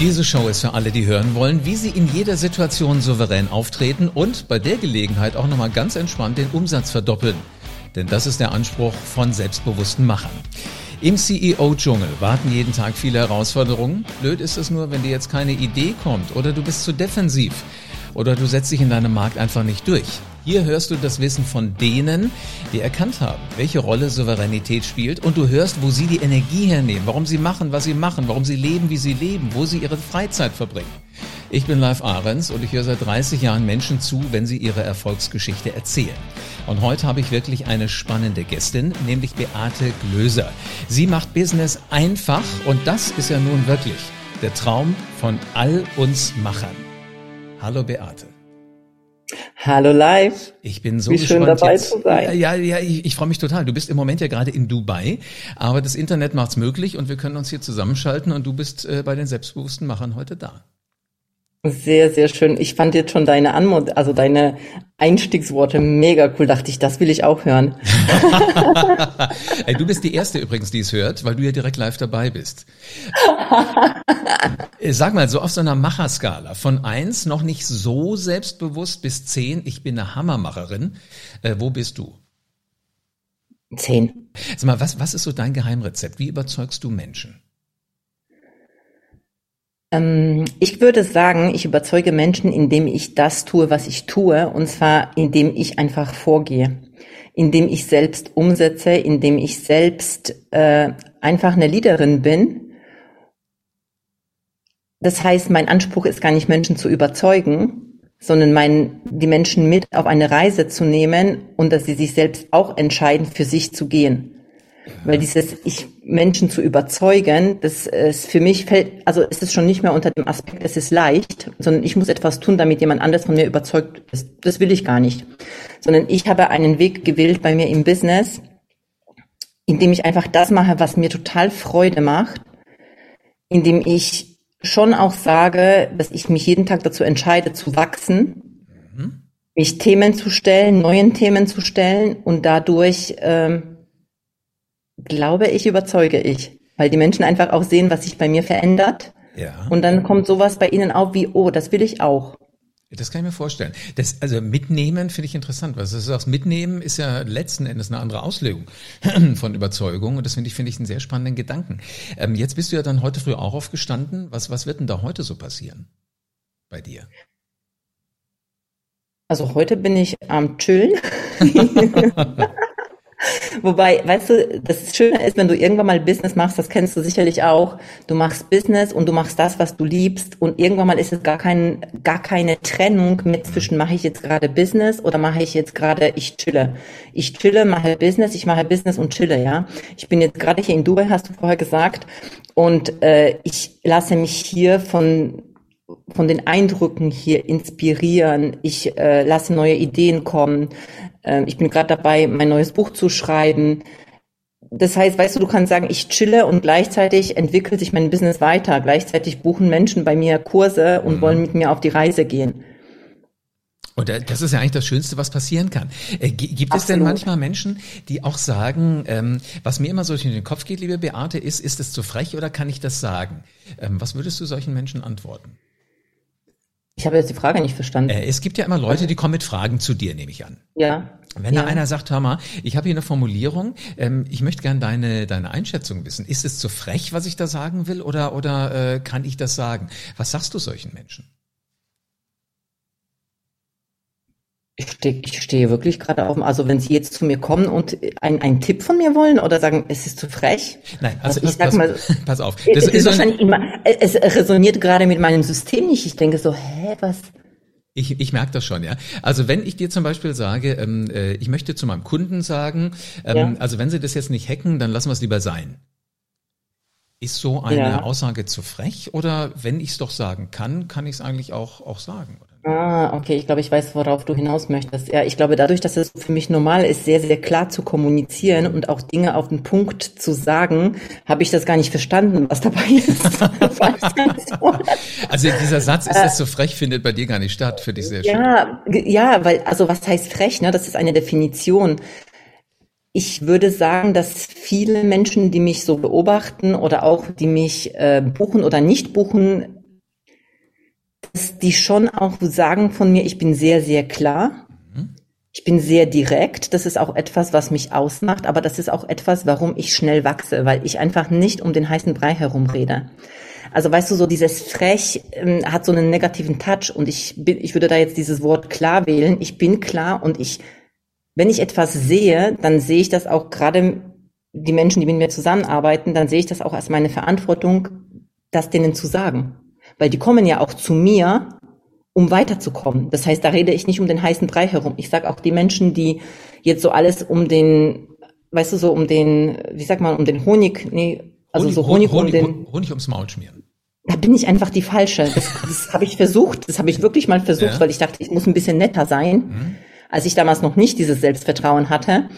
Diese Show ist für alle, die hören wollen, wie sie in jeder Situation souverän auftreten und bei der Gelegenheit auch nochmal ganz entspannt den Umsatz verdoppeln. Denn das ist der Anspruch von selbstbewussten Machern. Im CEO-Dschungel warten jeden Tag viele Herausforderungen. Blöd ist es nur, wenn dir jetzt keine Idee kommt oder du bist zu defensiv oder du setzt dich in deinem Markt einfach nicht durch. Hier hörst du das Wissen von denen, die erkannt haben, welche Rolle Souveränität spielt und du hörst, wo sie die Energie hernehmen, warum sie machen, was sie machen, warum sie leben, wie sie leben, wo sie ihre Freizeit verbringen. Ich bin Live Ahrens und ich höre seit 30 Jahren Menschen zu, wenn sie ihre Erfolgsgeschichte erzählen. Und heute habe ich wirklich eine spannende Gästin, nämlich Beate Glöser. Sie macht Business einfach und das ist ja nun wirklich der Traum von all uns Machern. Hallo Beate. Hallo live. Ich bin so Wie gespannt. schön dabei jetzt. zu sein. Ja, ja, ich, ich freue mich total. Du bist im Moment ja gerade in Dubai, aber das Internet macht's möglich und wir können uns hier zusammenschalten und du bist äh, bei den selbstbewussten Machern heute da. Sehr, sehr schön. Ich fand jetzt schon deine Anmod also deine Einstiegsworte mega cool. Dachte ich, das will ich auch hören. Ey, du bist die Erste übrigens, die es hört, weil du ja direkt live dabei bist. Äh, Sag mal, so auf so einer Macherskala von eins noch nicht so selbstbewusst bis zehn, ich bin eine Hammermacherin. Äh, wo bist du? Zehn. Sag mal, was, was ist so dein Geheimrezept? Wie überzeugst du Menschen? Ähm, ich würde sagen, ich überzeuge Menschen, indem ich das tue, was ich tue, und zwar indem ich einfach vorgehe, indem ich selbst umsetze, indem ich selbst äh, einfach eine Leaderin bin. Das heißt, mein Anspruch ist gar nicht, Menschen zu überzeugen, sondern mein, die Menschen mit auf eine Reise zu nehmen und dass sie sich selbst auch entscheiden, für sich zu gehen. Weil dieses ich Menschen zu überzeugen, das ist für mich fällt, also ist es schon nicht mehr unter dem Aspekt, es ist leicht, sondern ich muss etwas tun, damit jemand anderes von mir überzeugt ist. Das will ich gar nicht. Sondern ich habe einen Weg gewählt bei mir im Business, indem ich einfach das mache, was mir total Freude macht, indem ich schon auch sage, dass ich mich jeden Tag dazu entscheide, zu wachsen, mich Themen zu stellen, neuen Themen zu stellen und dadurch ähm, glaube ich, überzeuge ich. Weil die Menschen einfach auch sehen, was sich bei mir verändert. Ja. Und dann kommt sowas bei ihnen auf wie, oh, das will ich auch. Das kann ich mir vorstellen. Das, also mitnehmen finde ich interessant, weil du sagst, mitnehmen ist ja letzten Endes eine andere Auslegung von Überzeugung und das finde ich, finde ich einen sehr spannenden Gedanken. Ähm, jetzt bist du ja dann heute früh auch aufgestanden. Was, was wird denn da heute so passieren bei dir? Also heute bin ich am Chillen. Wobei, weißt du, das Schöne ist, wenn du irgendwann mal Business machst, das kennst du sicherlich auch. Du machst Business und du machst das, was du liebst und irgendwann mal ist es gar kein, gar keine Trennung mit zwischen mache ich jetzt gerade Business oder mache ich jetzt gerade ich chille. Ich chille, mache Business, ich mache Business und chille, ja. Ich bin jetzt gerade hier in Dubai, hast du vorher gesagt, und äh, ich lasse mich hier von von den Eindrücken hier inspirieren. Ich äh, lasse neue Ideen kommen. Ähm, ich bin gerade dabei, mein neues Buch zu schreiben. Das heißt, weißt du, du kannst sagen, ich chille und gleichzeitig entwickelt sich mein Business weiter. Gleichzeitig buchen Menschen bei mir Kurse und mhm. wollen mit mir auf die Reise gehen. Und das ist ja eigentlich das Schönste, was passieren kann. Äh, gibt es denn manchmal Menschen, die auch sagen, ähm, was mir immer so in den Kopf geht, liebe Beate, ist, ist es zu frech oder kann ich das sagen? Ähm, was würdest du solchen Menschen antworten? Ich habe jetzt die Frage nicht verstanden. Äh, es gibt ja immer Leute, die kommen mit Fragen zu dir, nehme ich an. Ja. Wenn ja. da einer sagt, hör mal, ich habe hier eine Formulierung, ähm, ich möchte gerne deine, deine Einschätzung wissen. Ist es zu frech, was ich da sagen will, oder, oder äh, kann ich das sagen? Was sagst du solchen Menschen? Ich stehe, ich stehe wirklich gerade auf, also wenn Sie jetzt zu mir kommen und einen Tipp von mir wollen oder sagen, es ist zu frech. Nein, also, also ich pass, sag mal, pass auf. Das ist, ist wahrscheinlich immer, es resoniert gerade mit meinem System nicht. Ich denke so, hä, was? Ich, ich merke das schon, ja. Also wenn ich dir zum Beispiel sage, ähm, äh, ich möchte zu meinem Kunden sagen, ähm, ja. also wenn sie das jetzt nicht hacken, dann lassen wir es lieber sein. Ist so eine ja. Aussage zu frech oder wenn ich es doch sagen kann, kann ich es eigentlich auch, auch sagen? Ah, okay, ich glaube, ich weiß, worauf du hinaus möchtest. Ja, ich glaube, dadurch, dass es für mich normal ist, sehr, sehr klar zu kommunizieren und auch Dinge auf den Punkt zu sagen, habe ich das gar nicht verstanden, was dabei ist. also dieser Satz, ist das so frech, findet bei dir gar nicht statt, für dich sehr schön. Ja, ja, weil, also was heißt frech, ne? Das ist eine Definition. Ich würde sagen, dass viele Menschen, die mich so beobachten oder auch die mich äh, buchen oder nicht buchen, die schon auch sagen von mir, ich bin sehr, sehr klar. Mhm. Ich bin sehr direkt. Das ist auch etwas, was mich ausmacht, aber das ist auch etwas, warum ich schnell wachse, weil ich einfach nicht um den heißen Brei herumrede. Also weißt du, so dieses frech ähm, hat so einen negativen Touch und ich bin, ich würde da jetzt dieses Wort klar wählen. Ich bin klar und ich, wenn ich etwas sehe, dann sehe ich das auch gerade die Menschen, die mit mir zusammenarbeiten, dann sehe ich das auch als meine Verantwortung, das denen zu sagen. Weil die kommen ja auch zu mir, um weiterzukommen. Das heißt, da rede ich nicht um den heißen Brei herum. Ich sage auch die Menschen, die jetzt so alles um den, weißt du, so um den, wie sagt man, um den Honig, nee, also Honig, so Honig, Honig, um den. Honig ums Maul schmieren. Da bin ich einfach die falsche. Das, das habe ich versucht, das habe ich wirklich mal versucht, ja. weil ich dachte, ich muss ein bisschen netter sein, mhm. als ich damals noch nicht dieses Selbstvertrauen hatte.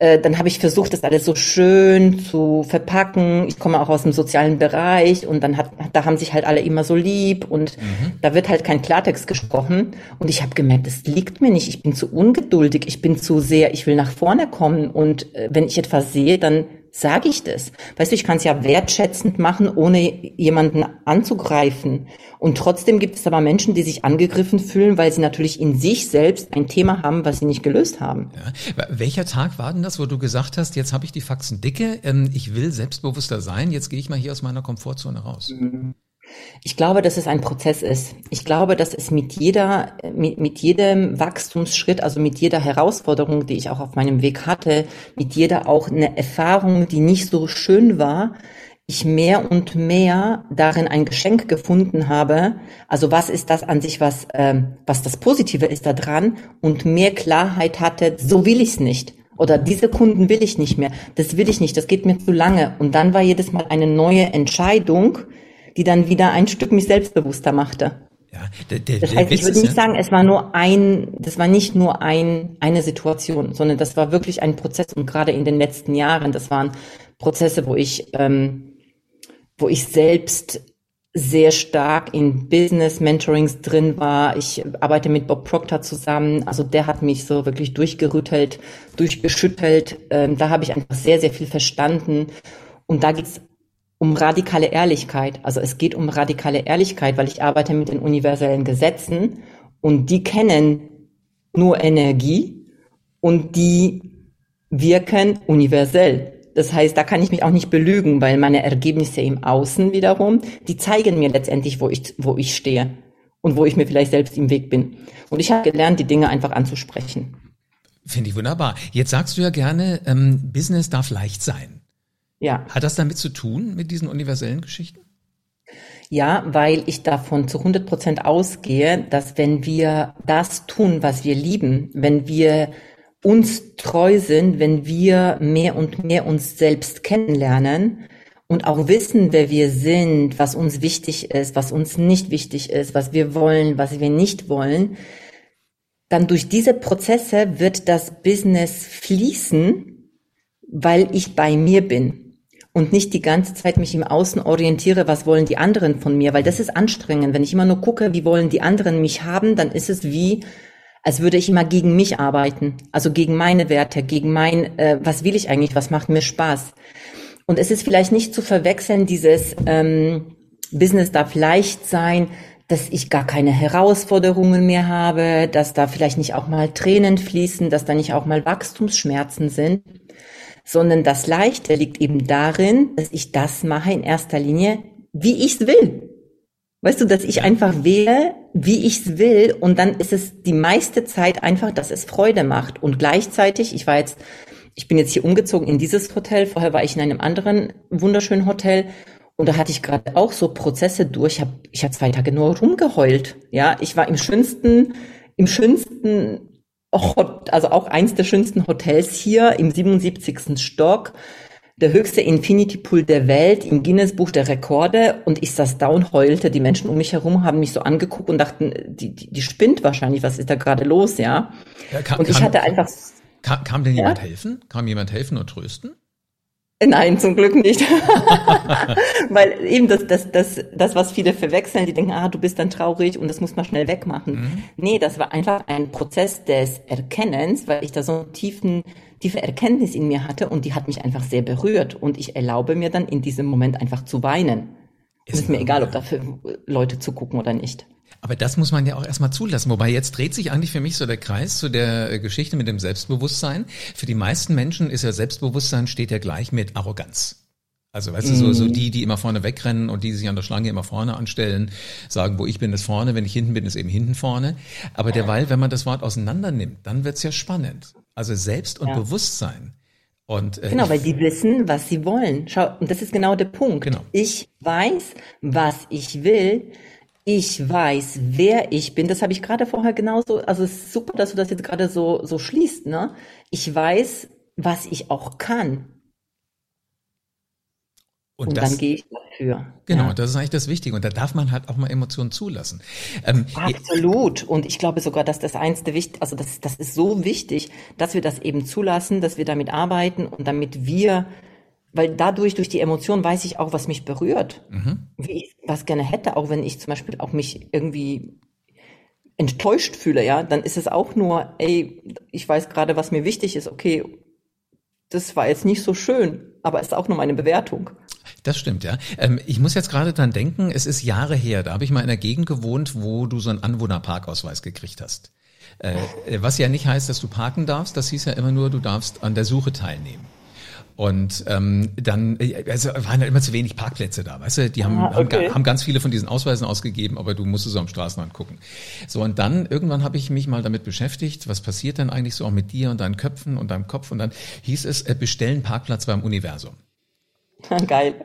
Äh, dann habe ich versucht, das alles so schön zu verpacken. Ich komme auch aus dem sozialen Bereich und dann hat, da haben sich halt alle immer so lieb und mhm. da wird halt kein Klartext gesprochen. Und ich habe gemerkt, das liegt mir nicht. Ich bin zu ungeduldig, ich bin zu sehr, ich will nach vorne kommen und äh, wenn ich etwas sehe, dann sage ich das. Weißt du, ich kann es ja wertschätzend machen, ohne jemanden anzugreifen. Und trotzdem gibt es aber Menschen, die sich angegriffen fühlen, weil sie natürlich in sich selbst ein Thema haben, was sie nicht gelöst haben. Ja. Welcher Tag war denn das, wo du gesagt hast, jetzt habe ich die Faxen dicke, ähm, ich will selbstbewusster sein, jetzt gehe ich mal hier aus meiner Komfortzone raus? Mhm. Ich glaube, dass es ein Prozess ist. Ich glaube, dass es mit jeder, mit, mit jedem Wachstumsschritt, also mit jeder Herausforderung, die ich auch auf meinem Weg hatte, mit jeder auch eine Erfahrung, die nicht so schön war, ich mehr und mehr darin ein Geschenk gefunden habe. Also was ist das an sich, was, ähm, was das Positive ist da dran und mehr Klarheit hatte, so will ich es nicht. Oder diese Kunden will ich nicht mehr. Das will ich nicht. Das geht mir zu lange. Und dann war jedes Mal eine neue Entscheidung, die dann wieder ein Stück mich selbstbewusster machte. Ja, der, der, das heißt, ich würde nicht ja? sagen, es war nur ein, das war nicht nur ein, eine Situation, sondern das war wirklich ein Prozess und gerade in den letzten Jahren, das waren Prozesse, wo ich, ähm, wo ich selbst sehr stark in Business Mentorings drin war. Ich arbeite mit Bob Proctor zusammen. Also der hat mich so wirklich durchgerüttelt, durchgeschüttelt. Ähm, da habe ich einfach sehr, sehr viel verstanden. Und da geht's um radikale Ehrlichkeit. Also es geht um radikale Ehrlichkeit, weil ich arbeite mit den universellen Gesetzen und die kennen nur Energie und die wirken universell. Das heißt, da kann ich mich auch nicht belügen, weil meine Ergebnisse im Außen wiederum, die zeigen mir letztendlich, wo ich, wo ich stehe und wo ich mir vielleicht selbst im Weg bin. Und ich habe gelernt, die Dinge einfach anzusprechen. Finde ich wunderbar. Jetzt sagst du ja gerne, ähm, Business darf leicht sein. Ja. Hat das damit zu tun, mit diesen universellen Geschichten? Ja, weil ich davon zu 100 Prozent ausgehe, dass wenn wir das tun, was wir lieben, wenn wir uns treu sind, wenn wir mehr und mehr uns selbst kennenlernen und auch wissen, wer wir sind, was uns wichtig ist, was uns nicht wichtig ist, was wir wollen, was wir nicht wollen, dann durch diese Prozesse wird das Business fließen, weil ich bei mir bin und nicht die ganze Zeit mich im Außen orientiere, was wollen die anderen von mir, weil das ist anstrengend. Wenn ich immer nur gucke, wie wollen die anderen mich haben, dann ist es wie, als würde ich immer gegen mich arbeiten, also gegen meine Werte, gegen mein, äh, was will ich eigentlich, was macht mir Spaß. Und es ist vielleicht nicht zu verwechseln, dieses ähm, Business darf leicht sein, dass ich gar keine Herausforderungen mehr habe, dass da vielleicht nicht auch mal Tränen fließen, dass da nicht auch mal Wachstumsschmerzen sind sondern das Leichte liegt eben darin, dass ich das mache in erster Linie, wie ich's will. Weißt du, dass ich einfach wähle, wie ich's will und dann ist es die meiste Zeit einfach, dass es Freude macht und gleichzeitig, ich war jetzt, ich bin jetzt hier umgezogen in dieses Hotel, vorher war ich in einem anderen wunderschönen Hotel und da hatte ich gerade auch so Prozesse durch. Ich habe ich hab zwei Tage nur rumgeheult. Ja, ich war im schönsten, im schönsten also auch eins der schönsten Hotels hier im 77. Stock, der höchste Infinity Pool der Welt im Guinness Buch der Rekorde und ich saß da und heulte. Die Menschen um mich herum haben mich so angeguckt und dachten, die, die, die spinnt wahrscheinlich, was ist da gerade los, ja? ja kam, und ich hatte einfach. Kam, kam denn jemand ja? helfen? Kam jemand helfen und trösten? Nein, zum Glück nicht. Weil eben das, das, das, das, was viele verwechseln, die denken, ah, du bist dann traurig und das muss man schnell wegmachen. Mhm. Nee, das war einfach ein Prozess des Erkennens, weil ich da so eine tiefen, tiefe Erkenntnis in mir hatte und die hat mich einfach sehr berührt und ich erlaube mir dann in diesem Moment einfach zu weinen. Ist es ist mir egal, ob dafür Leute zugucken oder nicht. Aber das muss man ja auch erstmal zulassen. Wobei jetzt dreht sich eigentlich für mich so der Kreis zu der äh, Geschichte mit dem Selbstbewusstsein. Für die meisten Menschen ist ja Selbstbewusstsein steht ja gleich mit Arroganz. Also weißt du, so, so mhm. die, die immer vorne wegrennen und die sich an der Schlange immer vorne anstellen, sagen, wo ich bin, ist vorne, wenn ich hinten bin, ist eben hinten vorne. Aber derweil, wenn man das Wort auseinander nimmt, dann wird's ja spannend. Also Selbst und ja. Bewusstsein. Und, äh, genau, weil die wissen, was sie wollen. Schau, und das ist genau der Punkt. Genau. Ich weiß, was ich will. Ich weiß, wer ich bin. Das habe ich gerade vorher genauso. Also es ist super, dass du das jetzt gerade so so schließt. Ne? Ich weiß, was ich auch kann. Und, und das, dann gehe ich dafür. Genau, ja. das ist eigentlich das Wichtige. Und da darf man halt auch mal Emotionen zulassen. Ähm, Absolut. Und ich glaube sogar, dass das eins der wichtig, also das, das ist so wichtig, dass wir das eben zulassen, dass wir damit arbeiten und damit wir, weil dadurch, durch die Emotionen weiß ich auch, was mich berührt. Mhm. Wie ich was gerne hätte, auch wenn ich zum Beispiel auch mich irgendwie enttäuscht fühle, ja, dann ist es auch nur, ey, ich weiß gerade, was mir wichtig ist, okay, das war jetzt nicht so schön, aber ist auch nur meine Bewertung. Das stimmt, ja. Ähm, ich muss jetzt gerade dran denken, es ist Jahre her, da habe ich mal in einer Gegend gewohnt, wo du so einen Anwohnerparkausweis gekriegt hast. Äh, was ja nicht heißt, dass du parken darfst, das hieß ja immer nur, du darfst an der Suche teilnehmen. Und ähm, dann also waren halt immer zu wenig Parkplätze da, weißt du? Die haben, ah, okay. haben, haben ganz viele von diesen Ausweisen ausgegeben, aber du musstest so am Straßenrand gucken. So, und dann irgendwann habe ich mich mal damit beschäftigt, was passiert denn eigentlich so auch mit dir und deinen Köpfen und deinem Kopf? Und dann hieß es, äh, bestellen Parkplatz beim Universum. Geil.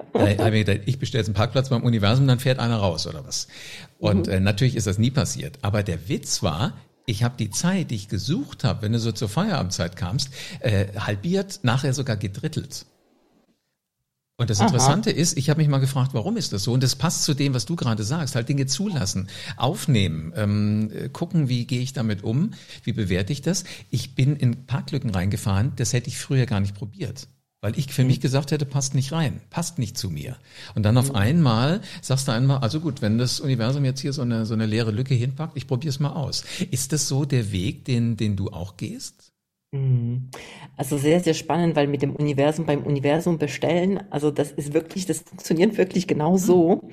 ich bestelle jetzt einen Parkplatz beim Universum, dann fährt einer raus oder was. Und mhm. äh, natürlich ist das nie passiert. Aber der Witz war, ich habe die Zeit, die ich gesucht habe, wenn du so zur Feierabendzeit kamst, äh, halbiert, nachher sogar gedrittelt. Und das Interessante Aha. ist, ich habe mich mal gefragt, warum ist das so? Und das passt zu dem, was du gerade sagst. Halt Dinge zulassen, aufnehmen, ähm, gucken, wie gehe ich damit um, wie bewerte ich das. Ich bin in Parklücken reingefahren, das hätte ich früher gar nicht probiert weil ich für mich gesagt hätte, passt nicht rein, passt nicht zu mir. Und dann auf mhm. einmal sagst du einmal, also gut, wenn das Universum jetzt hier so eine, so eine leere Lücke hinpackt, ich probiere es mal aus. Ist das so der Weg, den, den du auch gehst? Mhm. Also sehr, sehr spannend, weil mit dem Universum beim Universum bestellen, also das ist wirklich, das funktioniert wirklich genau so.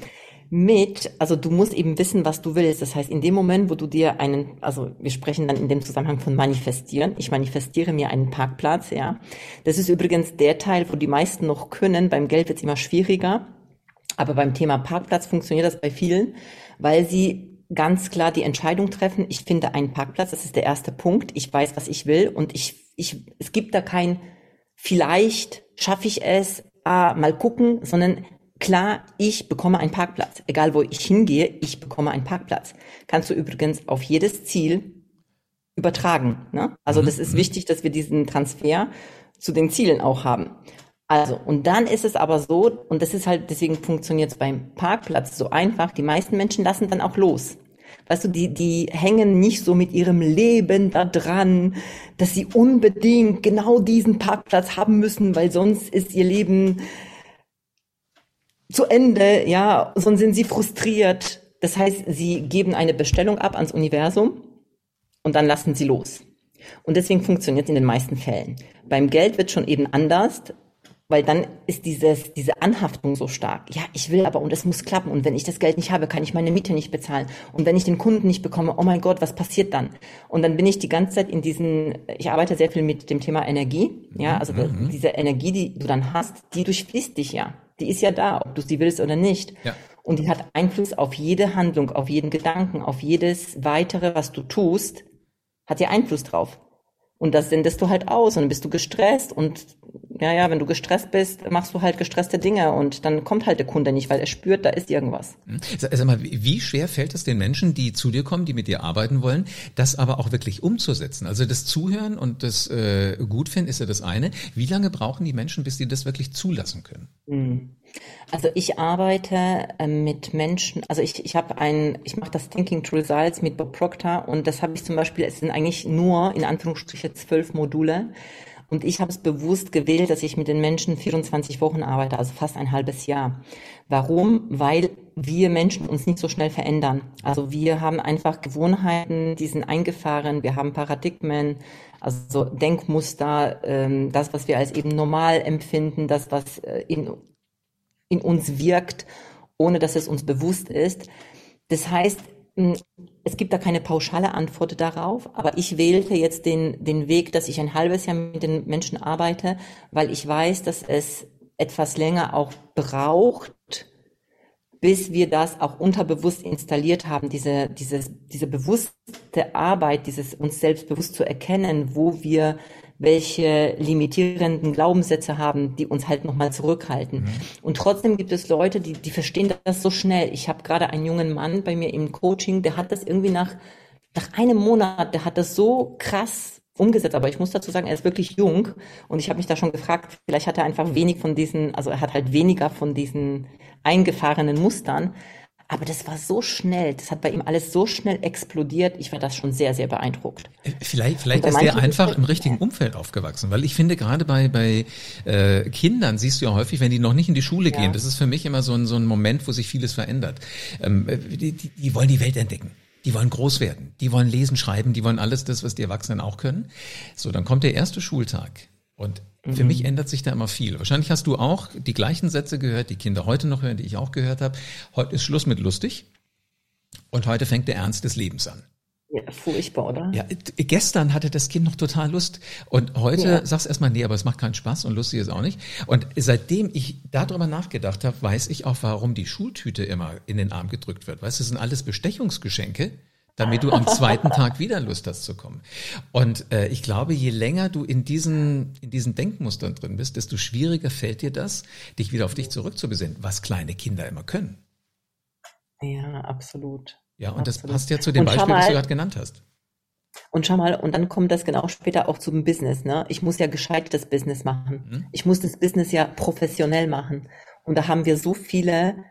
Mit, also du musst eben wissen, was du willst. Das heißt, in dem Moment, wo du dir einen, also wir sprechen dann in dem Zusammenhang von manifestieren. Ich manifestiere mir einen Parkplatz, ja. Das ist übrigens der Teil, wo die meisten noch können. Beim Geld wird es immer schwieriger. Aber beim Thema Parkplatz funktioniert das bei vielen, weil sie ganz klar die Entscheidung treffen, ich finde einen Parkplatz, das ist der erste Punkt. Ich weiß, was ich will und ich, ich, es gibt da kein vielleicht schaffe ich es, ah, mal gucken, sondern Klar, ich bekomme einen Parkplatz. Egal wo ich hingehe, ich bekomme einen Parkplatz. Kannst du übrigens auf jedes Ziel übertragen. Ne? Also mhm. das ist mhm. wichtig, dass wir diesen Transfer zu den Zielen auch haben. Also, und dann ist es aber so, und das ist halt, deswegen funktioniert es beim Parkplatz so einfach, die meisten Menschen lassen dann auch los. Weißt du, die, die hängen nicht so mit ihrem Leben da dran, dass sie unbedingt genau diesen Parkplatz haben müssen, weil sonst ist ihr Leben zu Ende, ja, sonst sind sie frustriert. Das heißt, sie geben eine Bestellung ab ans Universum und dann lassen sie los. Und deswegen funktioniert es in den meisten Fällen. Beim Geld wird schon eben anders, weil dann ist dieses, diese Anhaftung so stark. Ja, ich will aber und es muss klappen. Und wenn ich das Geld nicht habe, kann ich meine Miete nicht bezahlen. Und wenn ich den Kunden nicht bekomme, oh mein Gott, was passiert dann? Und dann bin ich die ganze Zeit in diesen, ich arbeite sehr viel mit dem Thema Energie. Ja, also mhm. diese Energie, die du dann hast, die durchfließt dich ja die ist ja da, ob du sie willst oder nicht. Ja. Und die hat Einfluss auf jede Handlung, auf jeden Gedanken, auf jedes weitere, was du tust, hat ja Einfluss drauf. Und das sendest du halt aus und dann bist du gestresst und ja, ja, wenn du gestresst bist, machst du halt gestresste Dinge und dann kommt halt der Kunde nicht, weil er spürt, da ist irgendwas. Hm. Sag mal, wie schwer fällt es den Menschen, die zu dir kommen, die mit dir arbeiten wollen, das aber auch wirklich umzusetzen? Also das Zuhören und das äh, Gutfinden ist ja das eine. Wie lange brauchen die Menschen, bis sie das wirklich zulassen können? Hm. Also ich arbeite äh, mit Menschen, also ich, ich habe ein, ich mache das Thinking to Results mit Bob Proctor und das habe ich zum Beispiel, es sind eigentlich nur in Anführungsstrichen zwölf Module und ich habe es bewusst gewählt, dass ich mit den Menschen 24 Wochen arbeite, also fast ein halbes Jahr. Warum? Weil wir Menschen uns nicht so schnell verändern. Also wir haben einfach Gewohnheiten, die sind eingefahren, wir haben Paradigmen, also Denkmuster, ähm, das, was wir als eben normal empfinden, das, was äh, in, in uns wirkt, ohne dass es uns bewusst ist. Das heißt, es gibt da keine pauschale Antwort darauf, aber ich wählte jetzt den, den Weg, dass ich ein halbes Jahr mit den Menschen arbeite, weil ich weiß, dass es etwas länger auch braucht, bis wir das auch unterbewusst installiert haben, diese, dieses, diese bewusste Arbeit, dieses uns selbst bewusst zu erkennen, wo wir welche limitierenden Glaubenssätze haben, die uns halt nochmal zurückhalten. Mhm. Und trotzdem gibt es Leute, die, die verstehen das so schnell. Ich habe gerade einen jungen Mann bei mir im Coaching, der hat das irgendwie nach, nach einem Monat, der hat das so krass umgesetzt. Aber ich muss dazu sagen, er ist wirklich jung und ich habe mich da schon gefragt, vielleicht hat er einfach wenig von diesen, also er hat halt weniger von diesen eingefahrenen Mustern. Aber das war so schnell, das hat bei ihm alles so schnell explodiert. Ich war das schon sehr, sehr beeindruckt. Äh, vielleicht, vielleicht ist der einfach im richtigen Umfeld aufgewachsen, weil ich finde gerade bei bei äh, Kindern siehst du ja häufig, wenn die noch nicht in die Schule gehen, ja. das ist für mich immer so ein so ein Moment, wo sich vieles verändert. Ähm, äh, die, die, die wollen die Welt entdecken. Die wollen groß werden. Die wollen lesen, schreiben. Die wollen alles das, was die Erwachsenen auch können. So, dann kommt der erste Schultag. Und für mhm. mich ändert sich da immer viel. Wahrscheinlich hast du auch die gleichen Sätze gehört, die Kinder heute noch hören, die ich auch gehört habe. Heute ist Schluss mit lustig und heute fängt der Ernst des Lebens an. Ja, furchtbar, oder? Ja, gestern hatte das Kind noch total Lust und heute ja. sagst erstmal, nee, aber es macht keinen Spaß und lustig ist auch nicht. Und seitdem ich darüber nachgedacht habe, weiß ich auch, warum die Schultüte immer in den Arm gedrückt wird. Weißt du, das sind alles Bestechungsgeschenke damit du am zweiten Tag wieder Lust hast zu kommen. Und äh, ich glaube, je länger du in diesen, in diesen Denkmustern drin bist, desto schwieriger fällt dir das, dich wieder auf dich zurückzubesinnen, was kleine Kinder immer können. Ja, absolut. Ja, und absolut. das passt ja zu dem Beispiel, mal, das du gerade genannt hast. Und schau mal, und dann kommt das genau später auch zum Business. Ne? Ich muss ja gescheit das Business machen. Mhm. Ich muss das Business ja professionell machen. Und da haben wir so viele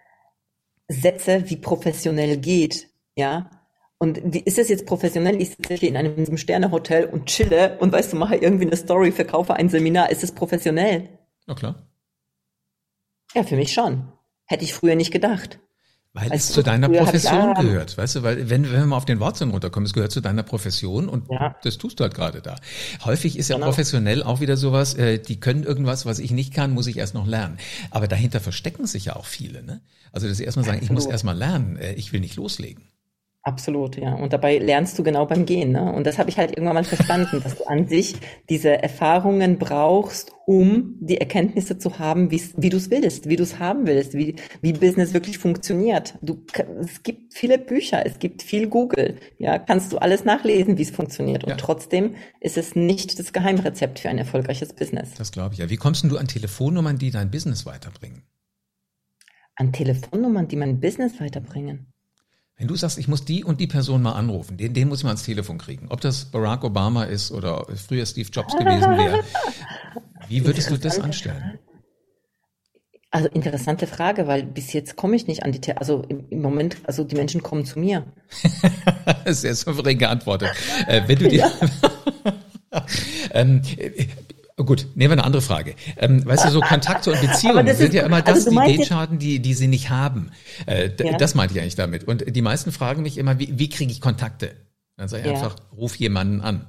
Sätze, wie professionell geht. Ja, und wie ist es jetzt professionell? Ich sitze hier in einem Sternehotel und chille und weißt du, mache irgendwie eine Story, verkaufe ein Seminar. Ist es professionell? Na klar. Ja, für mich schon. Hätte ich früher nicht gedacht. Weil es zu deiner Profession gehört, weißt du, weil wenn, wenn wir mal auf den Wortsinn runterkommen, es gehört zu deiner Profession und ja. das tust du halt gerade da. Häufig ist ja genau. professionell auch wieder sowas, äh, die können irgendwas, was ich nicht kann, muss ich erst noch lernen. Aber dahinter verstecken sich ja auch viele, ne? Also dass sie erstmal sagen, Absolut. ich muss erstmal lernen, äh, ich will nicht loslegen. Absolut, ja. Und dabei lernst du genau beim Gehen. Ne? Und das habe ich halt irgendwann mal verstanden, dass du an sich diese Erfahrungen brauchst, um die Erkenntnisse zu haben, wie du es willst, wie du es haben willst, wie, wie Business wirklich funktioniert. Du, es gibt viele Bücher, es gibt viel Google. Ja, kannst du alles nachlesen, wie es funktioniert. Und ja. trotzdem ist es nicht das Geheimrezept für ein erfolgreiches Business. Das glaube ich ja. Wie kommst du an Telefonnummern, die dein Business weiterbringen? An Telefonnummern, die mein Business weiterbringen? Wenn du sagst, ich muss die und die Person mal anrufen, den, den muss ich mal ans Telefon kriegen, ob das Barack Obama ist oder früher Steve Jobs gewesen wäre, wie würdest du das anstellen? Also interessante Frage, weil bis jetzt komme ich nicht an die, Te also im, im, Moment, also die Menschen kommen zu mir. Sehr souverän geantwortet. Äh, wenn du ja. ähm, Oh gut, nehmen wir eine andere Frage. Ähm, weißt du, so Kontakte und Beziehungen sind ist, ja immer das, also die Gatschaden, die, die sie nicht haben. Äh, ja. Das meinte ich eigentlich damit. Und die meisten fragen mich immer, wie, wie kriege ich Kontakte? Dann sage ich ja. einfach, ruf jemanden an.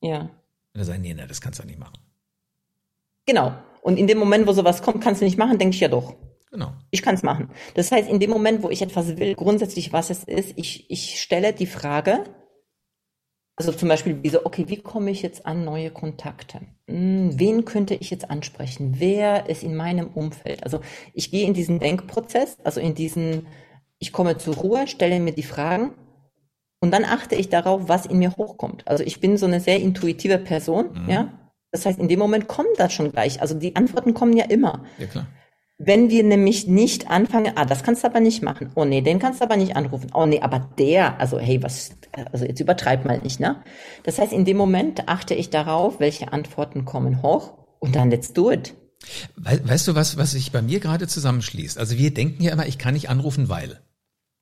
Ja. Und dann sagen, nee, nee, das kannst du nicht machen. Genau. Und in dem Moment, wo sowas kommt, kannst du nicht machen, denke ich ja doch. Genau. Ich kann es machen. Das heißt, in dem Moment, wo ich etwas will, grundsätzlich was es ist, ich, ich stelle die Frage, also zum Beispiel wie so, okay, wie komme ich jetzt an neue Kontakte? Hm, wen könnte ich jetzt ansprechen? Wer ist in meinem Umfeld? Also ich gehe in diesen Denkprozess, also in diesen, ich komme zur Ruhe, stelle mir die Fragen und dann achte ich darauf, was in mir hochkommt. Also ich bin so eine sehr intuitive Person, mhm. ja. Das heißt, in dem Moment kommt das schon gleich. Also die Antworten kommen ja immer. Ja, klar. Wenn wir nämlich nicht anfangen, ah, das kannst du aber nicht machen. Oh nee, den kannst du aber nicht anrufen. Oh nee, aber der, also hey, was, also jetzt übertreib mal nicht, ne? Das heißt, in dem Moment achte ich darauf, welche Antworten kommen hoch und dann let's do it. Weißt du was, was sich bei mir gerade zusammenschließt? Also wir denken ja immer, ich kann nicht anrufen, weil.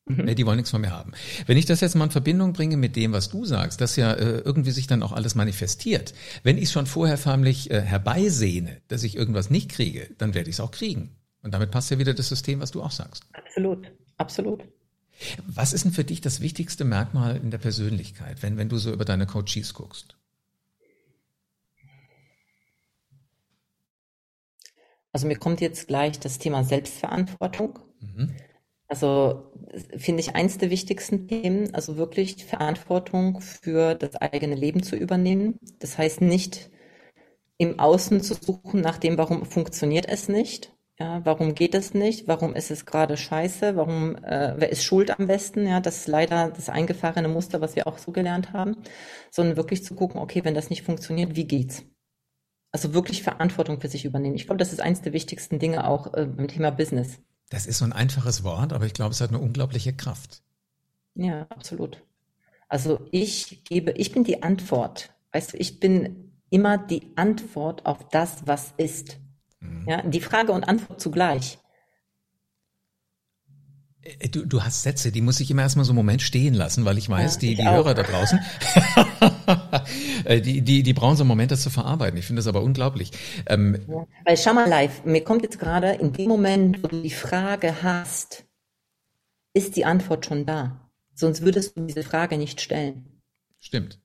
Mhm. Die wollen nichts von mir haben. Wenn ich das jetzt mal in Verbindung bringe mit dem, was du sagst, dass ja äh, irgendwie sich dann auch alles manifestiert. Wenn ich es schon vorher förmlich äh, herbeisehne, dass ich irgendwas nicht kriege, dann werde ich es auch kriegen. Und damit passt ja wieder das System, was du auch sagst. Absolut, absolut. Was ist denn für dich das wichtigste Merkmal in der Persönlichkeit, wenn, wenn du so über deine Coaches guckst? Also mir kommt jetzt gleich das Thema Selbstverantwortung. Mhm. Also finde ich eins der wichtigsten Themen, also wirklich Verantwortung für das eigene Leben zu übernehmen. Das heißt nicht im Außen zu suchen nach dem, warum funktioniert es nicht, ja, warum geht es nicht? Warum ist es gerade scheiße? Warum, äh, wer ist schuld am besten? Ja, das ist leider das eingefahrene Muster, was wir auch so gelernt haben. Sondern wirklich zu gucken, okay, wenn das nicht funktioniert, wie geht's? Also wirklich Verantwortung für sich übernehmen. Ich glaube, das ist eins der wichtigsten Dinge auch äh, beim Thema Business. Das ist so ein einfaches Wort, aber ich glaube, es hat eine unglaubliche Kraft. Ja, absolut. Also ich gebe, ich bin die Antwort. Weißt du, ich bin immer die Antwort auf das, was ist. Ja, die Frage und Antwort zugleich. Äh, du, du hast Sätze, die muss ich immer erstmal so einen Moment stehen lassen, weil ich weiß, ja, die, ich die Hörer da draußen, äh, die, die, die brauchen so einen Moment, das zu verarbeiten. Ich finde das aber unglaublich. Ähm, ja, weil schau mal live, mir kommt jetzt gerade in dem Moment, wo du die Frage hast, ist die Antwort schon da. Sonst würdest du diese Frage nicht stellen. Stimmt.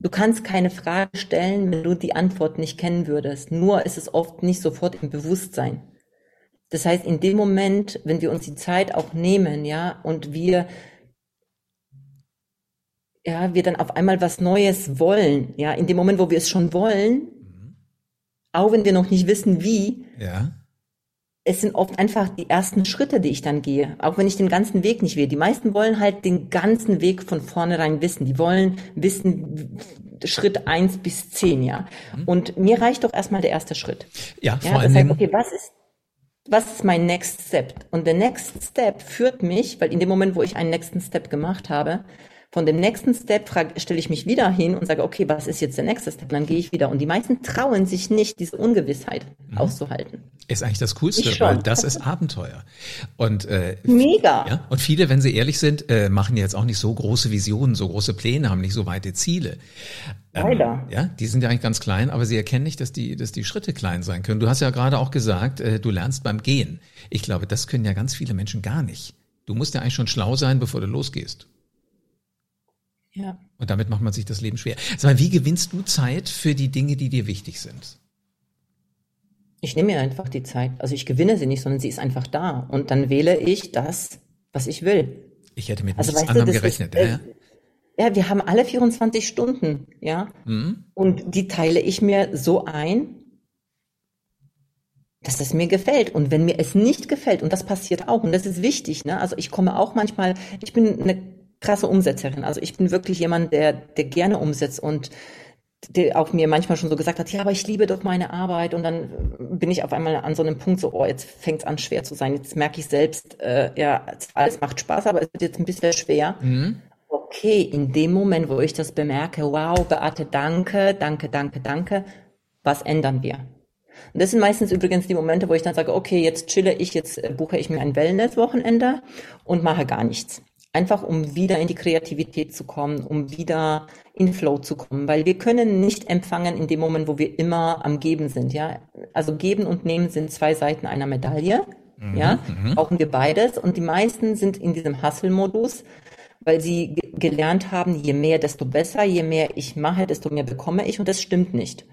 Du kannst keine Frage stellen, wenn du die Antwort nicht kennen würdest. Nur ist es oft nicht sofort im Bewusstsein. Das heißt, in dem Moment, wenn wir uns die Zeit auch nehmen, ja, und wir, ja, wir dann auf einmal was Neues wollen, ja, in dem Moment, wo wir es schon wollen, mhm. auch wenn wir noch nicht wissen, wie, ja es sind oft einfach die ersten Schritte, die ich dann gehe, auch wenn ich den ganzen Weg nicht will. Die meisten wollen halt den ganzen Weg von vornherein wissen. Die wollen wissen, Schritt eins bis zehn, ja. Mhm. Und mir reicht doch erstmal der erste Schritt. Ja, ja vor allem. Das heißt, okay, was ist, was ist mein Next Step? Und der Next Step führt mich, weil in dem Moment, wo ich einen nächsten Step gemacht habe, von dem nächsten Step stelle ich mich wieder hin und sage, okay, was ist jetzt der nächste Step? Und dann gehe ich wieder. Und die meisten trauen sich nicht, diese Ungewissheit mhm. auszuhalten. Ist eigentlich das Coolste, weil das ist Abenteuer. Und äh, mega. Ja, und viele, wenn sie ehrlich sind, äh, machen jetzt auch nicht so große Visionen, so große Pläne, haben nicht so weite Ziele. Ähm, Leider. Ja, die sind ja eigentlich ganz klein, aber sie erkennen nicht, dass die, dass die Schritte klein sein können. Du hast ja gerade auch gesagt, äh, du lernst beim Gehen. Ich glaube, das können ja ganz viele Menschen gar nicht. Du musst ja eigentlich schon schlau sein, bevor du losgehst. Ja. Und damit macht man sich das Leben schwer. Sag mal, wie gewinnst du Zeit für die Dinge, die dir wichtig sind? Ich nehme mir einfach die Zeit. Also ich gewinne sie nicht, sondern sie ist einfach da. Und dann wähle ich das, was ich will. Ich hätte mit also, nichts anderem gerechnet. Ist, äh, ja, wir haben alle 24 Stunden, ja. Mhm. Und die teile ich mir so ein, dass es mir gefällt. Und wenn mir es nicht gefällt, und das passiert auch, und das ist wichtig, ne? Also ich komme auch manchmal, ich bin eine krasse Umsetzerin. Also ich bin wirklich jemand, der, der gerne umsetzt und der auch mir manchmal schon so gesagt hat, ja, aber ich liebe doch meine Arbeit und dann bin ich auf einmal an so einem Punkt so, oh, jetzt fängt es an schwer zu sein. Jetzt merke ich selbst, äh, ja, alles macht Spaß, aber es wird jetzt ein bisschen schwer. Mhm. Okay, in dem Moment, wo ich das bemerke, wow, Beate, danke, danke, danke, danke, was ändern wir? Und das sind meistens übrigens die Momente, wo ich dann sage, okay, jetzt chille ich, jetzt äh, buche ich mir ein Wellness-Wochenende und mache gar nichts. Einfach um wieder in die Kreativität zu kommen, um wieder in Flow zu kommen, weil wir können nicht empfangen in dem Moment, wo wir immer am Geben sind, ja. Also geben und nehmen sind zwei Seiten einer Medaille, mhm, ja. Mhm. Brauchen wir beides und die meisten sind in diesem Hustle-Modus, weil sie gelernt haben, je mehr, desto besser, je mehr ich mache, desto mehr bekomme ich und das stimmt nicht.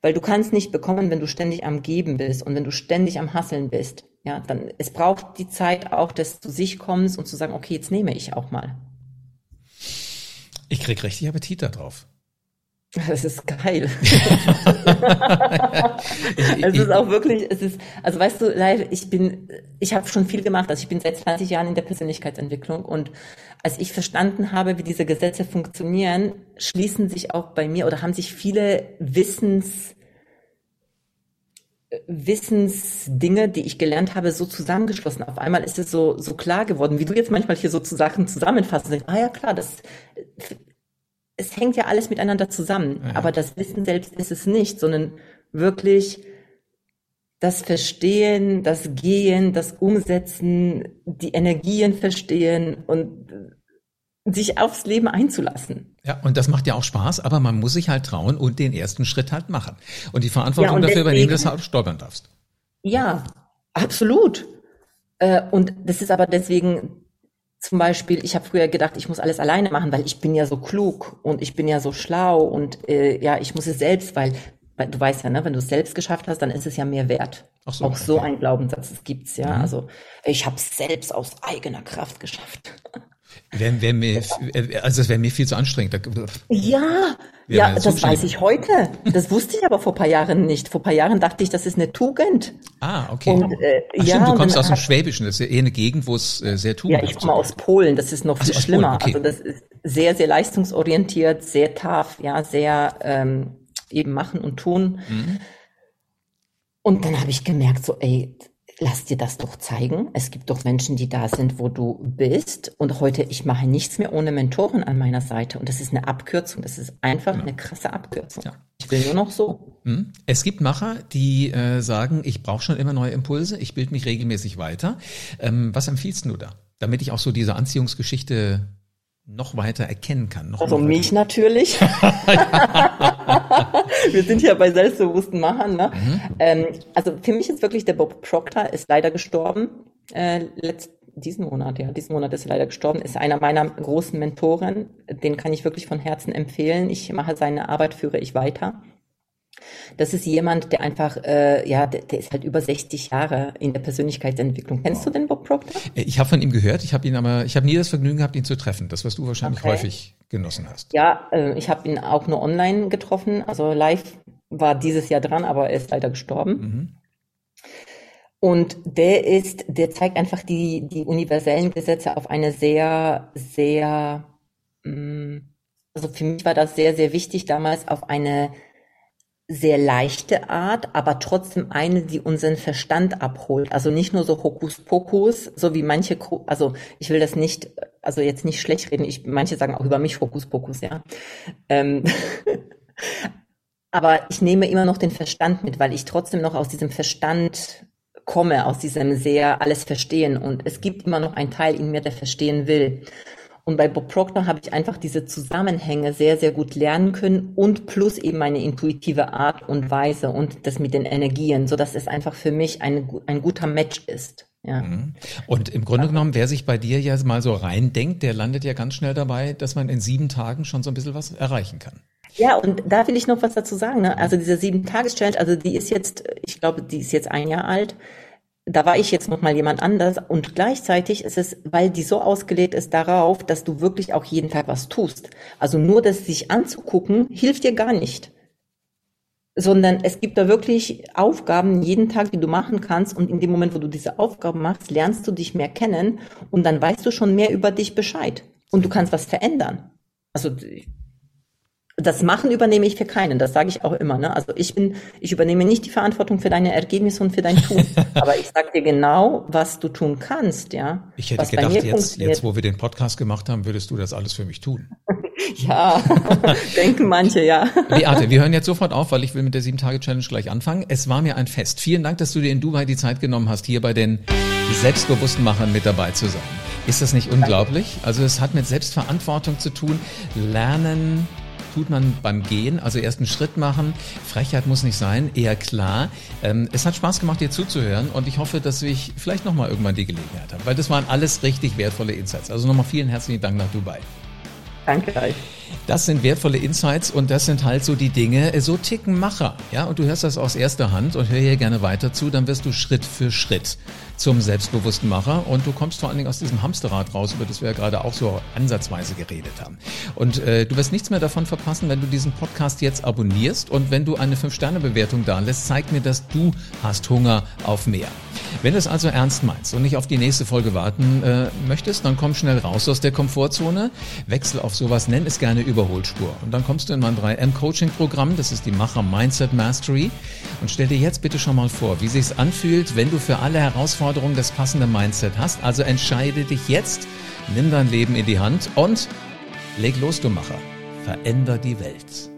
Weil du kannst nicht bekommen, wenn du ständig am Geben bist und wenn du ständig am Hasseln bist. Ja, dann, es braucht die Zeit auch des zu sich kommens und zu sagen, okay, jetzt nehme ich auch mal. Ich krieg richtig Appetit darauf. Das ist geil. es ist auch wirklich, es ist, also weißt du, live, ich bin, ich habe schon viel gemacht. Also ich bin seit 20 Jahren in der Persönlichkeitsentwicklung und als ich verstanden habe, wie diese Gesetze funktionieren, schließen sich auch bei mir oder haben sich viele Wissens Wissensdinge, die ich gelernt habe, so zusammengeschlossen. Auf einmal ist es so, so klar geworden, wie du jetzt manchmal hier so zu Sachen zusammenfasst denkst, ah ja klar, das, es hängt ja alles miteinander zusammen. Ja. Aber das Wissen selbst ist es nicht, sondern wirklich das Verstehen, das Gehen, das Umsetzen, die Energien verstehen und sich aufs Leben einzulassen. Ja, und das macht ja auch Spaß, aber man muss sich halt trauen und den ersten Schritt halt machen. Und die Verantwortung ja, und dafür deswegen, übernehmen, dass du halt stolpern darfst. Ja, absolut. Äh, und das ist aber deswegen zum Beispiel, ich habe früher gedacht, ich muss alles alleine machen, weil ich bin ja so klug und ich bin ja so schlau und äh, ja, ich muss es selbst, weil du weißt ja, ne, wenn du es selbst geschafft hast, dann ist es ja mehr wert. Ach so, Auch okay. so ein Glaubenssatz, das gibt's ja. Mhm. Also ich habe es selbst aus eigener Kraft geschafft. Wär, wär mir, also das wäre mir viel zu anstrengend. Ja, ja, das weiß ich heute. Das wusste ich aber vor paar Jahren nicht. Vor paar Jahren dachte ich, das ist eine Tugend. Ah, okay. Und, äh, Ach, ja, stimmt, du kommst aus dem Schwäbischen. Das ist ja eher eine Gegend, wo es äh, sehr tugend ist. Ja, ich komme aus Polen. Das ist noch viel schlimmer. Okay. Also das ist sehr, sehr leistungsorientiert, sehr tough, ja, sehr ähm, eben machen und tun. Mhm. Und dann habe ich gemerkt, so, ey, lass dir das doch zeigen. Es gibt doch Menschen, die da sind, wo du bist. Und heute, ich mache nichts mehr ohne Mentoren an meiner Seite. Und das ist eine Abkürzung. Das ist einfach ja. eine krasse Abkürzung. Ja. Ich will nur noch so. Hm? Es gibt Macher, die äh, sagen, ich brauche schon immer neue Impulse, ich bilde mich regelmäßig weiter. Ähm, was empfiehlst du da? Damit ich auch so diese Anziehungsgeschichte noch weiter erkennen kann. also mich natürlich. Wir sind ja bei selbstbewussten Machern. Ne? Mhm. Ähm, also für mich ist wirklich der Bob Proctor ist leider gestorben. Äh, letzt, diesen Monat, ja, diesen Monat ist er leider gestorben, ist einer meiner großen Mentoren. Den kann ich wirklich von Herzen empfehlen. Ich mache seine Arbeit, führe ich weiter. Das ist jemand, der einfach, äh, ja, der, der, ist halt über 60 Jahre in der Persönlichkeitsentwicklung. Kennst du den Bob Proctor? Äh, ich habe von ihm gehört, ich habe ihn aber, ich habe nie das Vergnügen gehabt, ihn zu treffen. Das, was du wahrscheinlich okay. häufig genossen hast. Ja, äh, ich habe ihn auch nur online getroffen. Also live war dieses Jahr dran, aber er ist leider gestorben. Mhm. Und der ist, der zeigt einfach die, die universellen Gesetze auf eine sehr, sehr, mh, mm, also für mich war das sehr, sehr wichtig damals auf eine sehr leichte Art, aber trotzdem eine, die unseren Verstand abholt. Also nicht nur so Hokuspokus, so wie manche, also ich will das nicht, also jetzt nicht schlecht reden, ich, manche sagen auch über mich Hokuspokus, ja. Ähm, aber ich nehme immer noch den Verstand mit, weil ich trotzdem noch aus diesem Verstand komme, aus diesem sehr alles verstehen und es gibt immer noch einen Teil in mir, der verstehen will. Und bei Bob Proctor habe ich einfach diese Zusammenhänge sehr, sehr gut lernen können und plus eben meine intuitive Art und Weise und das mit den Energien, so dass es einfach für mich eine, ein guter Match ist. Ja. Mhm. Und im Grunde genommen, wer sich bei dir ja mal so reindenkt, der landet ja ganz schnell dabei, dass man in sieben Tagen schon so ein bisschen was erreichen kann. Ja, und da will ich noch was dazu sagen. Ne? Also diese sieben Tages-Challenge, also die ist jetzt, ich glaube, die ist jetzt ein Jahr alt da war ich jetzt noch mal jemand anders und gleichzeitig ist es, weil die so ausgelegt ist darauf, dass du wirklich auch jeden Tag was tust. Also nur das sich anzugucken hilft dir gar nicht. Sondern es gibt da wirklich Aufgaben jeden Tag, die du machen kannst und in dem Moment, wo du diese Aufgaben machst, lernst du dich mehr kennen und dann weißt du schon mehr über dich Bescheid und du kannst was verändern. Also das Machen übernehme ich für keinen, das sage ich auch immer. Ne? Also ich bin, ich übernehme nicht die Verantwortung für deine Ergebnisse und für dein Tun. aber ich sage dir genau, was du tun kannst, ja. Ich hätte gedacht, jetzt, jetzt, wo wir den Podcast gemacht haben, würdest du das alles für mich tun. ja, denken manche, ja. Beate, wir hören jetzt sofort auf, weil ich will mit der Sieben-Tage-Challenge gleich anfangen. Es war mir ein Fest. Vielen Dank, dass du dir in Dubai die Zeit genommen hast, hier bei den selbstbewussten Machern mit dabei zu sein. Ist das nicht unglaublich? Also es hat mit Selbstverantwortung zu tun. Lernen, tut man beim Gehen, also erst einen Schritt machen. Frechheit muss nicht sein, eher klar. Ähm, es hat Spaß gemacht, dir zuzuhören und ich hoffe, dass ich vielleicht nochmal irgendwann die Gelegenheit habe, weil das waren alles richtig wertvolle Insights. Also nochmal vielen herzlichen Dank nach Dubai. Danke euch. Das sind wertvolle Insights und das sind halt so die Dinge, so ticken Macher. Ja, und du hörst das aus erster Hand und hör hier gerne weiter zu, dann wirst du Schritt für Schritt zum selbstbewussten Macher und du kommst vor allen Dingen aus diesem Hamsterrad raus, über das wir ja gerade auch so ansatzweise geredet haben. Und äh, du wirst nichts mehr davon verpassen, wenn du diesen Podcast jetzt abonnierst und wenn du eine 5-Sterne-Bewertung da lässt, zeigt mir, dass du hast Hunger auf mehr. Wenn du es also ernst meinst und nicht auf die nächste Folge warten äh, möchtest, dann komm schnell raus aus der Komfortzone, wechsel auf sowas, nenn es gerne Überholspur. Und dann kommst du in mein 3M-Coaching-Programm, das ist die Macher Mindset Mastery. Und stell dir jetzt bitte schon mal vor, wie sich's anfühlt, wenn du für alle Herausforderungen das passende Mindset hast. Also entscheide dich jetzt, nimm dein Leben in die Hand und leg los, du Macher. Veränder die Welt.